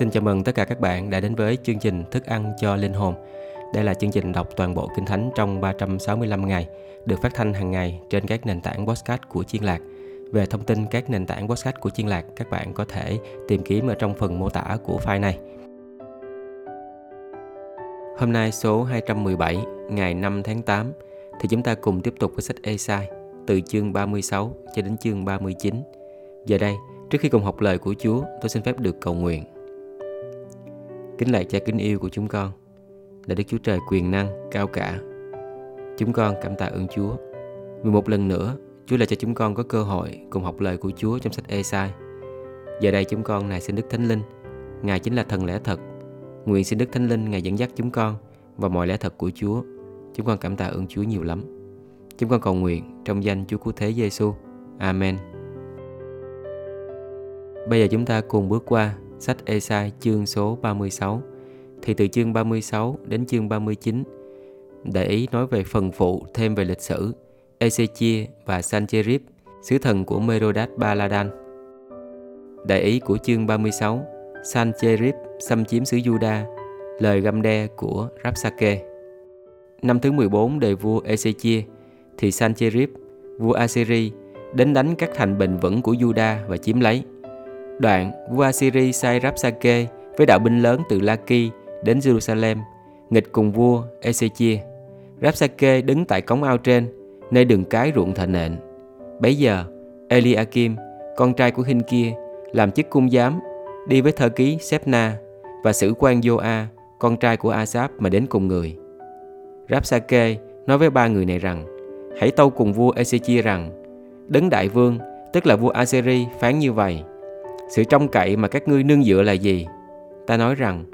Xin chào mừng tất cả các bạn đã đến với chương trình Thức ăn cho linh hồn. Đây là chương trình đọc toàn bộ Kinh Thánh trong 365 ngày, được phát thanh hàng ngày trên các nền tảng podcast của Chiên Lạc. Về thông tin các nền tảng podcast của Chiên Lạc, các bạn có thể tìm kiếm ở trong phần mô tả của file này. Hôm nay số 217, ngày 5 tháng 8, thì chúng ta cùng tiếp tục với sách Esai từ chương 36 cho đến chương 39. Giờ đây, trước khi cùng học lời của Chúa, tôi xin phép được cầu nguyện. Kính lạy cha kính yêu của chúng con. Là Đức Chúa Trời quyền năng, cao cả. Chúng con cảm tạ ơn Chúa. Vì một lần nữa Chúa lại cho chúng con có cơ hội cùng học lời của Chúa trong sách Esai. Giờ đây chúng con này xin Đức Thánh Linh. Ngài chính là thần lẽ thật. Nguyện xin Đức Thánh Linh Ngài dẫn dắt chúng con và mọi lẽ thật của Chúa. Chúng con cảm tạ ơn Chúa nhiều lắm. Chúng con cầu nguyện trong danh Chúa Cứu Thế Giêsu. Amen. Bây giờ chúng ta cùng bước qua sách Esai chương số 36 thì từ chương 36 đến chương 39 để ý nói về phần phụ thêm về lịch sử Ezechia và Sancherib, sứ thần của Merodach Baladan. Đại ý của chương 36 Sancherib xâm chiếm xứ Juda, lời găm đe của Rapsake. Năm thứ 14 đời vua Ezechia thì Sancherib, vua Assyri, đến đánh các thành bền vững của Juda và chiếm lấy. Đoạn, vua Assyri sai Rapsake với đạo binh lớn từ Laki đến Jerusalem, nghịch cùng vua Ezechia. Rapsake đứng tại cống ao trên, nơi đường cái ruộng thợ nện. Bấy giờ, Eliakim, con trai của Hinh kia, làm chức cung giám, đi với thơ ký Sepna và sử quan Joa, con trai của Asap mà đến cùng người. Rapsake nói với ba người này rằng, hãy tâu cùng vua Ezechia rằng, đấng đại vương, tức là vua Assyri phán như vậy, sự trông cậy mà các ngươi nương dựa là gì? Ta nói rằng,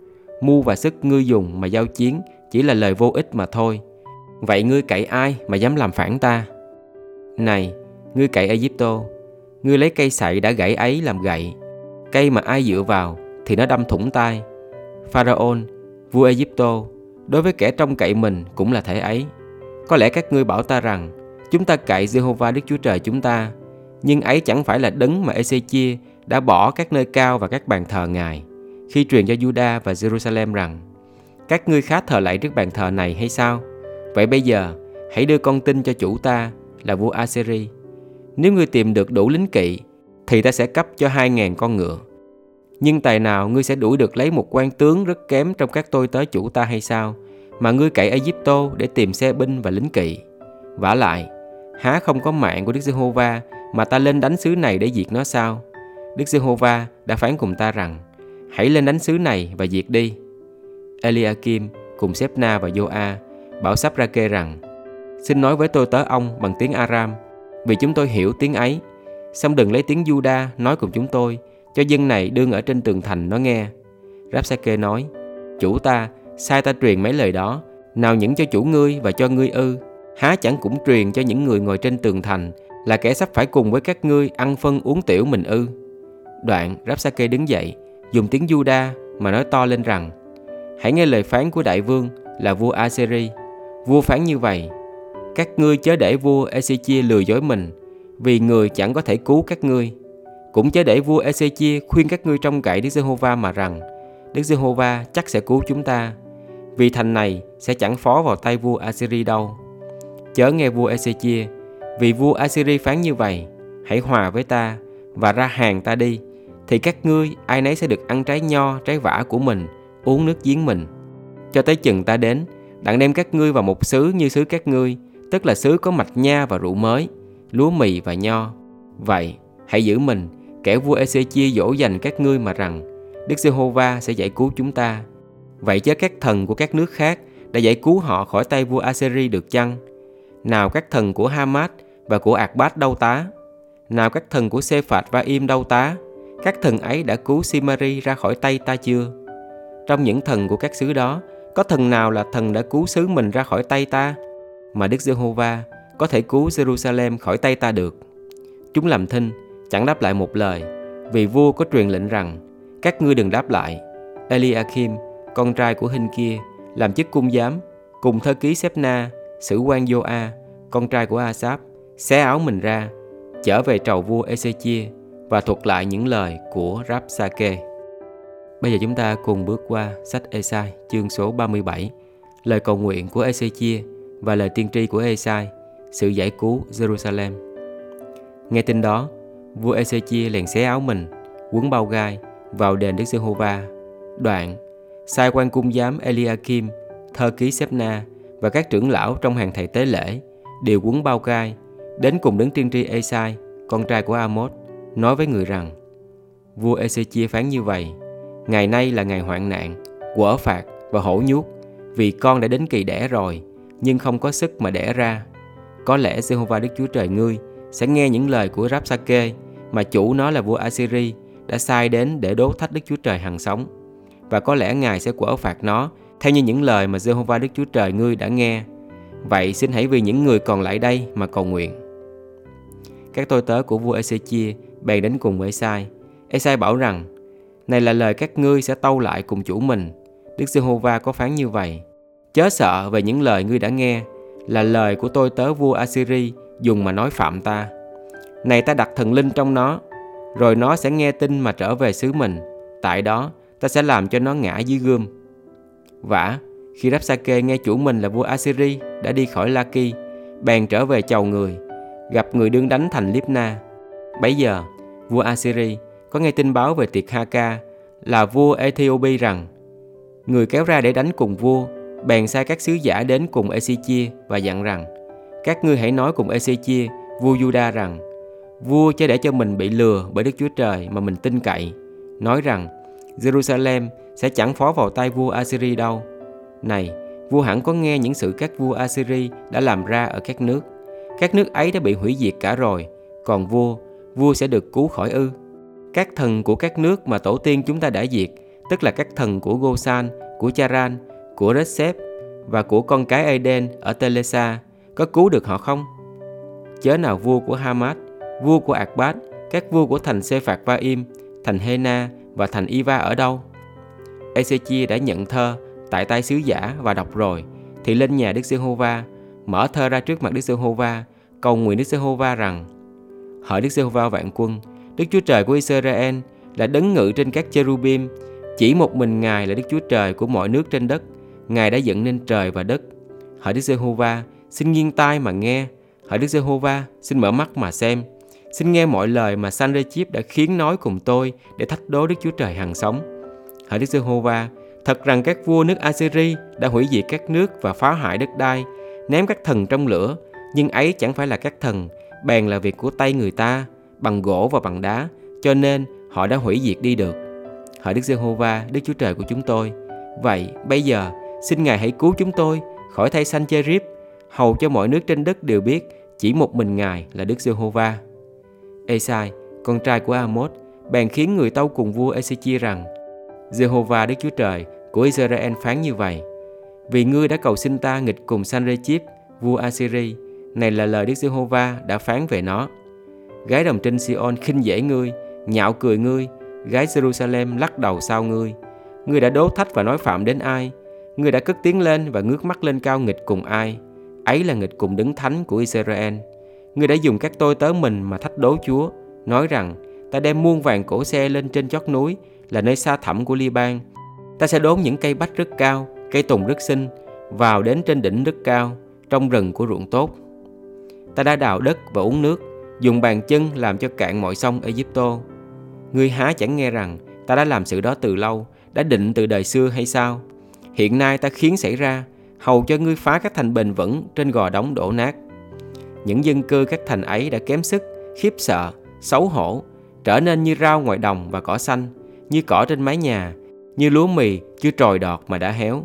mu và sức ngươi dùng mà giao chiến chỉ là lời vô ích mà thôi. Vậy ngươi cậy ai mà dám làm phản ta? Này, ngươi cậy Egypto, ngươi lấy cây sậy đã gãy ấy làm gậy. Cây mà ai dựa vào thì nó đâm thủng tay. Pharaon, vua Egypto, đối với kẻ trông cậy mình cũng là thể ấy. Có lẽ các ngươi bảo ta rằng, chúng ta cậy Jehovah Đức Chúa Trời chúng ta, nhưng ấy chẳng phải là đấng mà Ezechia đã bỏ các nơi cao và các bàn thờ Ngài khi truyền cho Juda và Jerusalem rằng các ngươi khá thờ lại trước bàn thờ này hay sao? Vậy bây giờ hãy đưa con tin cho chủ ta là vua Assyri. Nếu ngươi tìm được đủ lính kỵ thì ta sẽ cấp cho hai ngàn con ngựa. Nhưng tài nào ngươi sẽ đuổi được lấy một quan tướng rất kém trong các tôi tới chủ ta hay sao? Mà ngươi cậy Egypto để tìm xe binh và lính kỵ. vả lại, há không có mạng của Đức Giê-hô-va mà ta lên đánh xứ này để diệt nó sao? Đức Giê-hô-va đã phán cùng ta rằng, Hãy lên đánh xứ này và diệt đi. Eliakim cùng Sepna và Joa bảo sắp ra kê rằng, Xin nói với tôi tớ ông bằng tiếng Aram, Vì chúng tôi hiểu tiếng ấy. Xong đừng lấy tiếng Juda nói cùng chúng tôi, Cho dân này đương ở trên tường thành nó nghe. Rapsake nói, Chủ ta, sai ta truyền mấy lời đó. Nào những cho chủ ngươi và cho ngươi ư. Há chẳng cũng truyền cho những người ngồi trên tường thành Là kẻ sắp phải cùng với các ngươi ăn phân uống tiểu mình ư. Đoạn Rapsake đứng dậy, Dùng tiếng Juda mà nói to lên rằng, Hãy nghe lời phán của đại vương là vua Assyri. Vua phán như vậy, Các ngươi chớ để vua Ezechia lừa dối mình, Vì người chẳng có thể cứu các ngươi. Cũng chớ để vua Ezechia khuyên các ngươi trong cậy Đức Giê-hô-va mà rằng, Đức Giê-hô-va chắc sẽ cứu chúng ta, Vì thành này sẽ chẳng phó vào tay vua Assyri đâu. Chớ nghe vua Ezechia Vì vua Assyri phán như vậy, Hãy hòa với ta Và ra hàng ta đi thì các ngươi ai nấy sẽ được ăn trái nho, trái vả của mình, uống nước giếng mình. Cho tới chừng ta đến, đặng đem các ngươi vào một xứ như xứ các ngươi, tức là xứ có mạch nha và rượu mới, lúa mì và nho. Vậy, hãy giữ mình, kẻ vua ê chia dỗ dành các ngươi mà rằng, Đức Giê-hô-va sẽ giải cứu chúng ta. Vậy chớ các thần của các nước khác đã giải cứu họ khỏi tay vua Assyri được chăng? Nào các thần của Hamat và của Akbat đâu tá? Nào các thần của Sê-phạt và Im đâu tá? Các thần ấy đã cứu Simari ra khỏi tay ta chưa? Trong những thần của các xứ đó, có thần nào là thần đã cứu xứ mình ra khỏi tay ta? Mà Đức Giê-hô-va có thể cứu Jerusalem khỏi tay ta được. Chúng làm thinh, chẳng đáp lại một lời, vì vua có truyền lệnh rằng, các ngươi đừng đáp lại. Eliakim, con trai của hình kia, làm chức cung giám, cùng thơ ký Sepna, sử quan Joa, con trai của Asap, xé áo mình ra, trở về trầu vua Ezechia và thuật lại những lời của Rapsake. Bây giờ chúng ta cùng bước qua sách Esai chương số 37, lời cầu nguyện của Ezechia và lời tiên tri của Esai, sự giải cứu Jerusalem. Nghe tin đó, vua Ezechia liền xé áo mình, quấn bao gai vào đền Đức Giê-hô-va. Đoạn, sai quan cung giám Eliakim, thơ ký Sepna và các trưởng lão trong hàng thầy tế lễ đều quấn bao gai đến cùng đứng tiên tri Esai, con trai của Amos, nói với người rằng Vua Ezechia phán như vậy Ngày nay là ngày hoạn nạn, quở phạt và hổ nhuốc vì con đã đến kỳ đẻ rồi nhưng không có sức mà đẻ ra. Có lẽ Jehovah Đức Chúa Trời ngươi sẽ nghe những lời của Rapsake mà chủ nó là vua Assyri đã sai đến để đốt thách Đức Chúa Trời hằng sống. Và có lẽ Ngài sẽ quở phạt nó theo như những lời mà Jehovah Đức Chúa Trời ngươi đã nghe. Vậy xin hãy vì những người còn lại đây mà cầu nguyện. Các tôi tớ của vua Ezechia bèn đến cùng với Esai. Esai bảo rằng, này là lời các ngươi sẽ tâu lại cùng chủ mình. Đức Giê-hô-va có phán như vậy. Chớ sợ về những lời ngươi đã nghe, là lời của tôi tớ vua Assyri dùng mà nói phạm ta. Này ta đặt thần linh trong nó, rồi nó sẽ nghe tin mà trở về xứ mình. Tại đó, ta sẽ làm cho nó ngã dưới gươm. Vả, khi Rapsake nghe chủ mình là vua Assyri đã đi khỏi Laki, bèn trở về chầu người, gặp người đương đánh thành Libna. Bấy giờ, vua Assyri, có nghe tin báo về tiệc Haka, là vua Ethiopia rằng, người kéo ra để đánh cùng vua, bèn sai các sứ giả đến cùng Ezechia và dặn rằng, các ngươi hãy nói cùng Ezechia vua Juda rằng, vua chưa để cho mình bị lừa bởi Đức Chúa Trời mà mình tin cậy, nói rằng, Jerusalem sẽ chẳng phó vào tay vua Assyri đâu. Này, vua hẳn có nghe những sự các vua Assyri đã làm ra ở các nước. Các nước ấy đã bị hủy diệt cả rồi, còn vua vua sẽ được cứu khỏi ư các thần của các nước mà tổ tiên chúng ta đã diệt, tức là các thần của Gosan, của Charan, của Recep và của con cái Eden ở Telesa, có cứu được họ không? Chớ nào vua của Hamad, vua của Akbat, các vua của thành Sephạt Vaim, thành Hena và thành Iva ở đâu? Ezechia đã nhận thơ tại tay sứ giả và đọc rồi, thì lên nhà Đức Giê-hô-va, mở thơ ra trước mặt Đức Giê-hô-va, cầu nguyện Đức Giê-hô-va rằng: Hỡi Đức Giê-hô-va vạn quân, Đức Chúa Trời của Israel đã đấng ngự trên các cherubim, chỉ một mình Ngài là Đức Chúa Trời của mọi nước trên đất. Ngài đã dựng nên trời và đất. Hỡi Đức Giê-hô-va, xin nghiêng tai mà nghe. Hỡi Đức Giê-hô-va, xin mở mắt mà xem. Xin nghe mọi lời mà Sanrechib đã khiến nói cùng tôi để thách đố Đức Chúa Trời hằng sống. Hỡi Đức Giê-hô-va, thật rằng các vua nước Assyri đã hủy diệt các nước và phá hại đất đai, ném các thần trong lửa, nhưng ấy chẳng phải là các thần, bèn là việc của tay người ta bằng gỗ và bằng đá, cho nên họ đã hủy diệt đi được. Hỡi Đức Giê-hô-va, Đức Chúa Trời của chúng tôi, vậy bây giờ xin Ngài hãy cứu chúng tôi khỏi thay sanh chê ríp, hầu cho mọi nước trên đất đều biết chỉ một mình Ngài là Đức Giê-hô-va. Esai, con trai của Amos, bèn khiến người tâu cùng vua Ezechia rằng Giê-hô-va Đức Chúa Trời của Israel phán như vậy Vì ngươi đã cầu xin ta nghịch cùng Sanrechib, vua Assyri này là lời Đức Giê-hô-va đã phán về nó Gái đồng trinh Sion khinh dễ ngươi, nhạo cười ngươi, gái Jerusalem lắc đầu sau ngươi. Ngươi đã đố thách và nói phạm đến ai? Ngươi đã cất tiếng lên và ngước mắt lên cao nghịch cùng ai? Ấy là nghịch cùng đứng thánh của Israel. Ngươi đã dùng các tôi tớ mình mà thách đố Chúa, nói rằng ta đem muôn vàng cổ xe lên trên chót núi là nơi xa thẳm của Liban. Ta sẽ đốn những cây bách rất cao, cây tùng rất xinh, vào đến trên đỉnh rất cao, trong rừng của ruộng tốt. Ta đã đào đất và uống nước, dùng bàn chân làm cho cạn mọi sông Egypto. Ngươi há chẳng nghe rằng ta đã làm sự đó từ lâu, đã định từ đời xưa hay sao? Hiện nay ta khiến xảy ra, hầu cho ngươi phá các thành bền vững trên gò đóng đổ nát. Những dân cư các thành ấy đã kém sức, khiếp sợ, xấu hổ, trở nên như rau ngoài đồng và cỏ xanh, như cỏ trên mái nhà, như lúa mì chưa trồi đọt mà đã héo.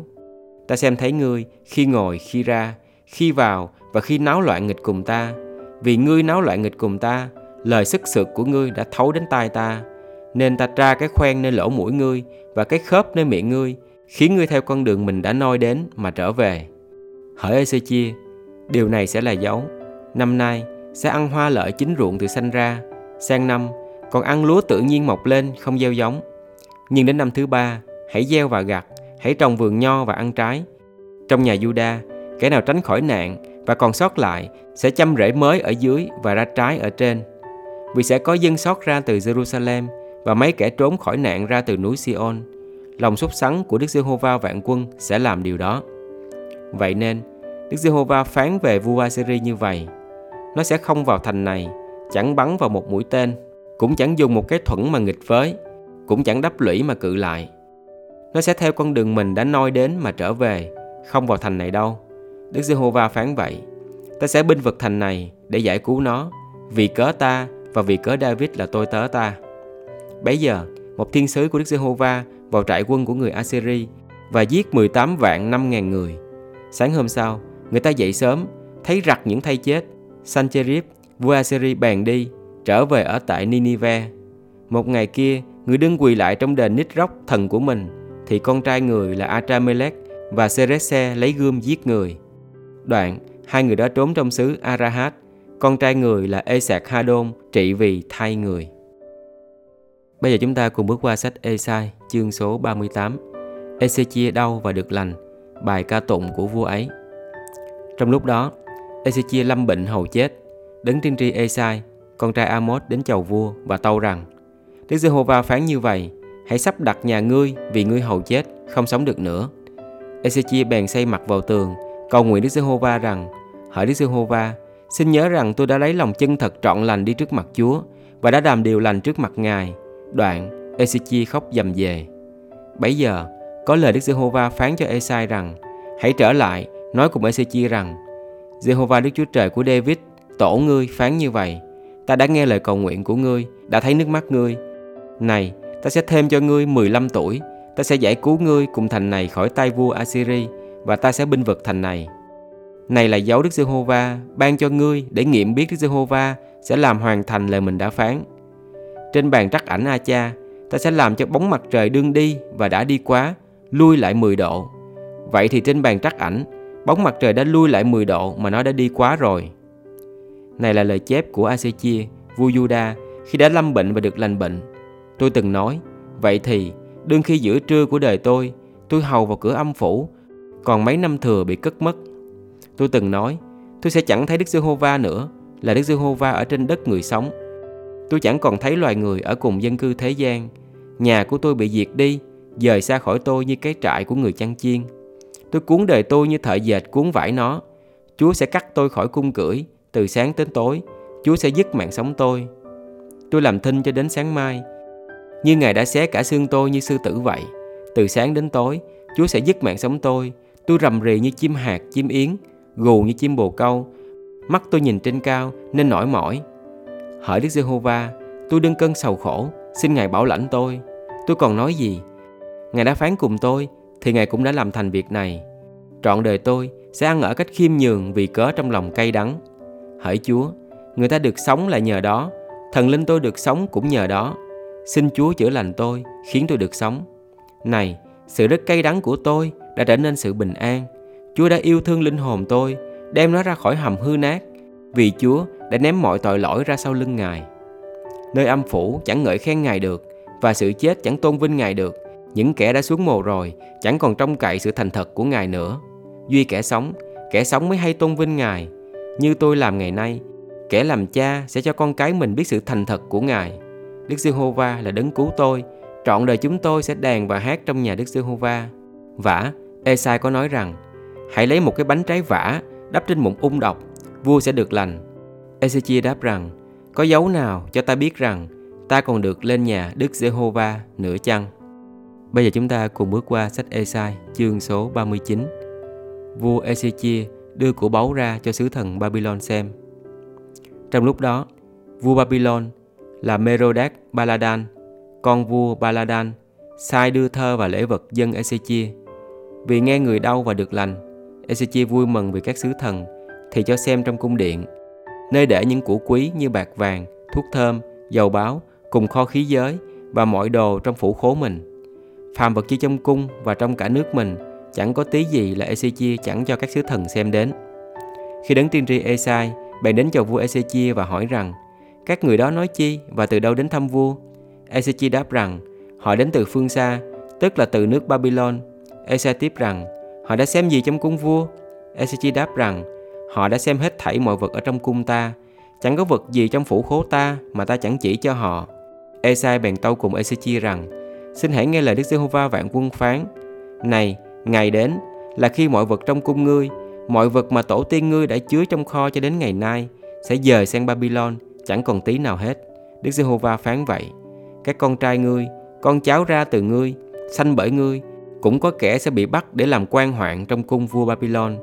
Ta xem thấy ngươi khi ngồi, khi ra, khi vào và khi náo loạn nghịch cùng ta, vì ngươi náo loạn nghịch cùng ta, lời sức sượt của ngươi đã thấu đến tai ta, nên ta tra cái khoen nơi lỗ mũi ngươi và cái khớp nơi miệng ngươi, khiến ngươi theo con đường mình đã noi đến mà trở về. Hỡi ê chia điều này sẽ là dấu. Năm nay sẽ ăn hoa lợi chính ruộng từ sanh ra, sang năm còn ăn lúa tự nhiên mọc lên không gieo giống. Nhưng đến năm thứ ba, hãy gieo và gặt, hãy trồng vườn nho và ăn trái. Trong nhà Juda, kẻ nào tránh khỏi nạn và còn sót lại sẽ chăm rễ mới ở dưới và ra trái ở trên. Vì sẽ có dân sót ra từ Jerusalem và mấy kẻ trốn khỏi nạn ra từ núi Sion. lòng sốt sắng của Đức Giê-hô-va vạn quân sẽ làm điều đó. Vậy nên, Đức Giê-hô-va phán về vua Assyri như vậy: Nó sẽ không vào thành này, chẳng bắn vào một mũi tên, cũng chẳng dùng một cái thuẫn mà nghịch với, cũng chẳng đắp lũy mà cự lại. Nó sẽ theo con đường mình đã noi đến mà trở về, không vào thành này đâu. Đức Giê-hô-va phán vậy. Ta sẽ binh vực thành này để giải cứu nó, vì cớ ta và vì cớ David là tôi tớ ta. Bấy giờ, một thiên sứ của Đức Giê-hô-va vào trại quân của người Assyri và giết 18 vạn 5 ngàn người. Sáng hôm sau, người ta dậy sớm, thấy rặt những thay chết. Sancherib, vua Assyri bèn đi, trở về ở tại Ninive. Một ngày kia, người đứng quỳ lại trong đền Nít-róc thần của mình, thì con trai người là Atramelech và Serese lấy gươm giết người. Đoạn, hai người đó trốn trong xứ Arahat, con trai người là Esạc Hadon trị vì thay người. Bây giờ chúng ta cùng bước qua sách Esai chương số 38. Ezechia đau và được lành, bài ca tụng của vua ấy. Trong lúc đó, Ezechia lâm bệnh hầu chết. Đấng tiên tri Esai, con trai Amos đến chầu vua và tâu rằng: Đức Giê-hô-va phán như vậy, hãy sắp đặt nhà ngươi vì ngươi hầu chết, không sống được nữa. Ezechia bèn xây mặt vào tường, cầu nguyện Đức Giê-hô-va rằng: Hỡi Đức Giê-hô-va, xin nhớ rằng tôi đã lấy lòng chân thật trọn lành đi trước mặt Chúa và đã làm điều lành trước mặt Ngài Đoạn, Ezechia khóc dầm về. Bấy giờ, có lời Đức Giê-hô-va phán cho Esai rằng, hãy trở lại, nói cùng Ezechia rằng, Giê-hô-va Đức Chúa Trời của David, tổ ngươi phán như vậy, ta đã nghe lời cầu nguyện của ngươi, đã thấy nước mắt ngươi. Này, ta sẽ thêm cho ngươi 15 tuổi, ta sẽ giải cứu ngươi cùng thành này khỏi tay vua Assyri và ta sẽ binh vực thành này. Này là dấu Đức Giê-hô-va ban cho ngươi để nghiệm biết Đức Giê-hô-va sẽ làm hoàn thành lời mình đã phán. Trên bàn trắc ảnh A Cha, ta sẽ làm cho bóng mặt trời đương đi và đã đi quá, lui lại 10 độ. Vậy thì trên bàn trắc ảnh, bóng mặt trời đã lui lại 10 độ mà nó đã đi quá rồi. Này là lời chép của Asechia, vua Juda khi đã lâm bệnh và được lành bệnh. Tôi từng nói, vậy thì đương khi giữa trưa của đời tôi, tôi hầu vào cửa âm phủ, còn mấy năm thừa bị cất mất. Tôi từng nói, tôi sẽ chẳng thấy Đức Giê-hô-va nữa, là Đức Giê-hô-va ở trên đất người sống Tôi chẳng còn thấy loài người ở cùng dân cư thế gian. Nhà của tôi bị diệt đi, dời xa khỏi tôi như cái trại của người chăn chiên. Tôi cuốn đời tôi như thợ dệt cuốn vải nó. Chúa sẽ cắt tôi khỏi cung cưỡi, từ sáng đến tối. Chúa sẽ dứt mạng sống tôi. Tôi làm thinh cho đến sáng mai. Như Ngài đã xé cả xương tôi như sư tử vậy. Từ sáng đến tối, Chúa sẽ dứt mạng sống tôi. Tôi rầm rì như chim hạt, chim yến, gù như chim bồ câu. Mắt tôi nhìn trên cao nên nổi mỏi, Hỡi Đức Giê-hô-va, tôi đương cơn sầu khổ, xin Ngài bảo lãnh tôi. Tôi còn nói gì? Ngài đã phán cùng tôi, thì Ngài cũng đã làm thành việc này. Trọn đời tôi sẽ ăn ở cách khiêm nhường vì cớ trong lòng cay đắng. Hỡi Chúa, người ta được sống là nhờ đó, thần linh tôi được sống cũng nhờ đó. Xin Chúa chữa lành tôi, khiến tôi được sống. Này, sự rất cay đắng của tôi đã trở nên sự bình an. Chúa đã yêu thương linh hồn tôi, đem nó ra khỏi hầm hư nát. Vì Chúa đã ném mọi tội lỗi ra sau lưng Ngài. Nơi âm phủ chẳng ngợi khen Ngài được và sự chết chẳng tôn vinh Ngài được. Những kẻ đã xuống mồ rồi chẳng còn trông cậy sự thành thật của Ngài nữa. Duy kẻ sống, kẻ sống mới hay tôn vinh Ngài. Như tôi làm ngày nay, kẻ làm cha sẽ cho con cái mình biết sự thành thật của Ngài. Đức Giê-hô-va là đấng cứu tôi, trọn đời chúng tôi sẽ đàn và hát trong nhà Đức Giê-hô-va. Vả, Esai có nói rằng, hãy lấy một cái bánh trái vả đắp trên mụn ung độc, vua sẽ được lành. Ezechia đáp rằng, có dấu nào cho ta biết rằng ta còn được lên nhà Đức Giê-hô-va nữa chăng? Bây giờ chúng ta cùng bước qua sách Esai chương số 39. Vua Ezechia đưa của báu ra cho sứ thần Babylon xem. Trong lúc đó, vua Babylon là Merodach Baladan, con vua Baladan, sai đưa thơ và lễ vật dân Ezechia. Vì nghe người đau và được lành, Ezechia vui mừng vì các sứ thần thì cho xem trong cung điện nơi để những củ quý như bạc vàng, thuốc thơm, dầu báo cùng kho khí giới và mọi đồ trong phủ khố mình. Phàm vật chi trong cung và trong cả nước mình chẳng có tí gì là Ezechia chẳng cho các sứ thần xem đến. Khi đấng tiên tri Esai bèn đến chầu vua Ezechia và hỏi rằng các người đó nói chi và từ đâu đến thăm vua? Ezechia đáp rằng họ đến từ phương xa, tức là từ nước Babylon. Esai tiếp rằng họ đã xem gì trong cung vua? Ezechia đáp rằng Họ đã xem hết thảy mọi vật ở trong cung ta, chẳng có vật gì trong phủ khố ta mà ta chẳng chỉ cho họ. Esai bèn tâu cùng Ezechia rằng, Xin hãy nghe lời Đức Giê-hô-va vạn quân phán. Này, ngày đến là khi mọi vật trong cung ngươi, mọi vật mà tổ tiên ngươi đã chứa trong kho cho đến ngày nay sẽ dời sang Babylon, chẳng còn tí nào hết. Đức Giê-hô-va phán vậy. Các con trai ngươi, con cháu ra từ ngươi, sanh bởi ngươi, cũng có kẻ sẽ bị bắt để làm quan hoạn trong cung vua Babylon.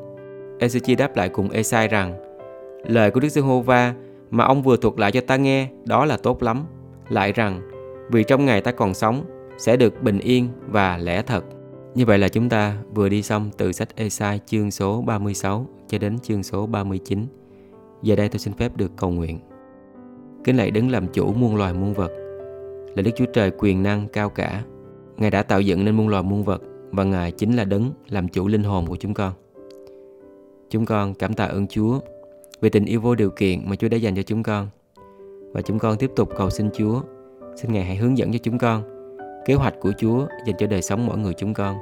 Ezechi đáp lại cùng Esai rằng, lời của Đức Giê-hô-va mà ông vừa thuật lại cho ta nghe đó là tốt lắm. Lại rằng, vì trong ngày ta còn sống, sẽ được bình yên và lẽ thật. Như vậy là chúng ta vừa đi xong từ sách Esai chương số 36 cho đến chương số 39. Giờ đây tôi xin phép được cầu nguyện. Kính lạy đứng làm chủ muôn loài muôn vật, là Đức Chúa Trời quyền năng cao cả. Ngài đã tạo dựng nên muôn loài muôn vật và Ngài chính là đấng làm chủ linh hồn của chúng con. Chúng con cảm tạ ơn Chúa vì tình yêu vô điều kiện mà Chúa đã dành cho chúng con. Và chúng con tiếp tục cầu xin Chúa, xin Ngài hãy hướng dẫn cho chúng con kế hoạch của Chúa dành cho đời sống mỗi người chúng con.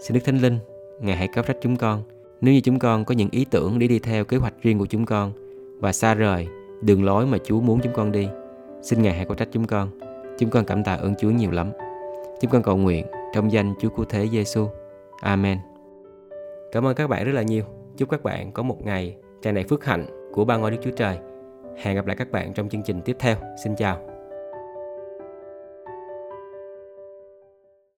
Xin Đức Thánh Linh, Ngài hãy cấp trách chúng con nếu như chúng con có những ý tưởng để đi theo kế hoạch riêng của chúng con và xa rời đường lối mà Chúa muốn chúng con đi. Xin Ngài hãy có trách chúng con. Chúng con cảm tạ ơn Chúa nhiều lắm. Chúng con cầu nguyện trong danh Chúa Cứu Thế Giêsu. Amen. Cảm ơn các bạn rất là nhiều. Chúc các bạn có một ngày tràn đầy phước hạnh của ba ngôi Đức Chúa Trời. Hẹn gặp lại các bạn trong chương trình tiếp theo. Xin chào.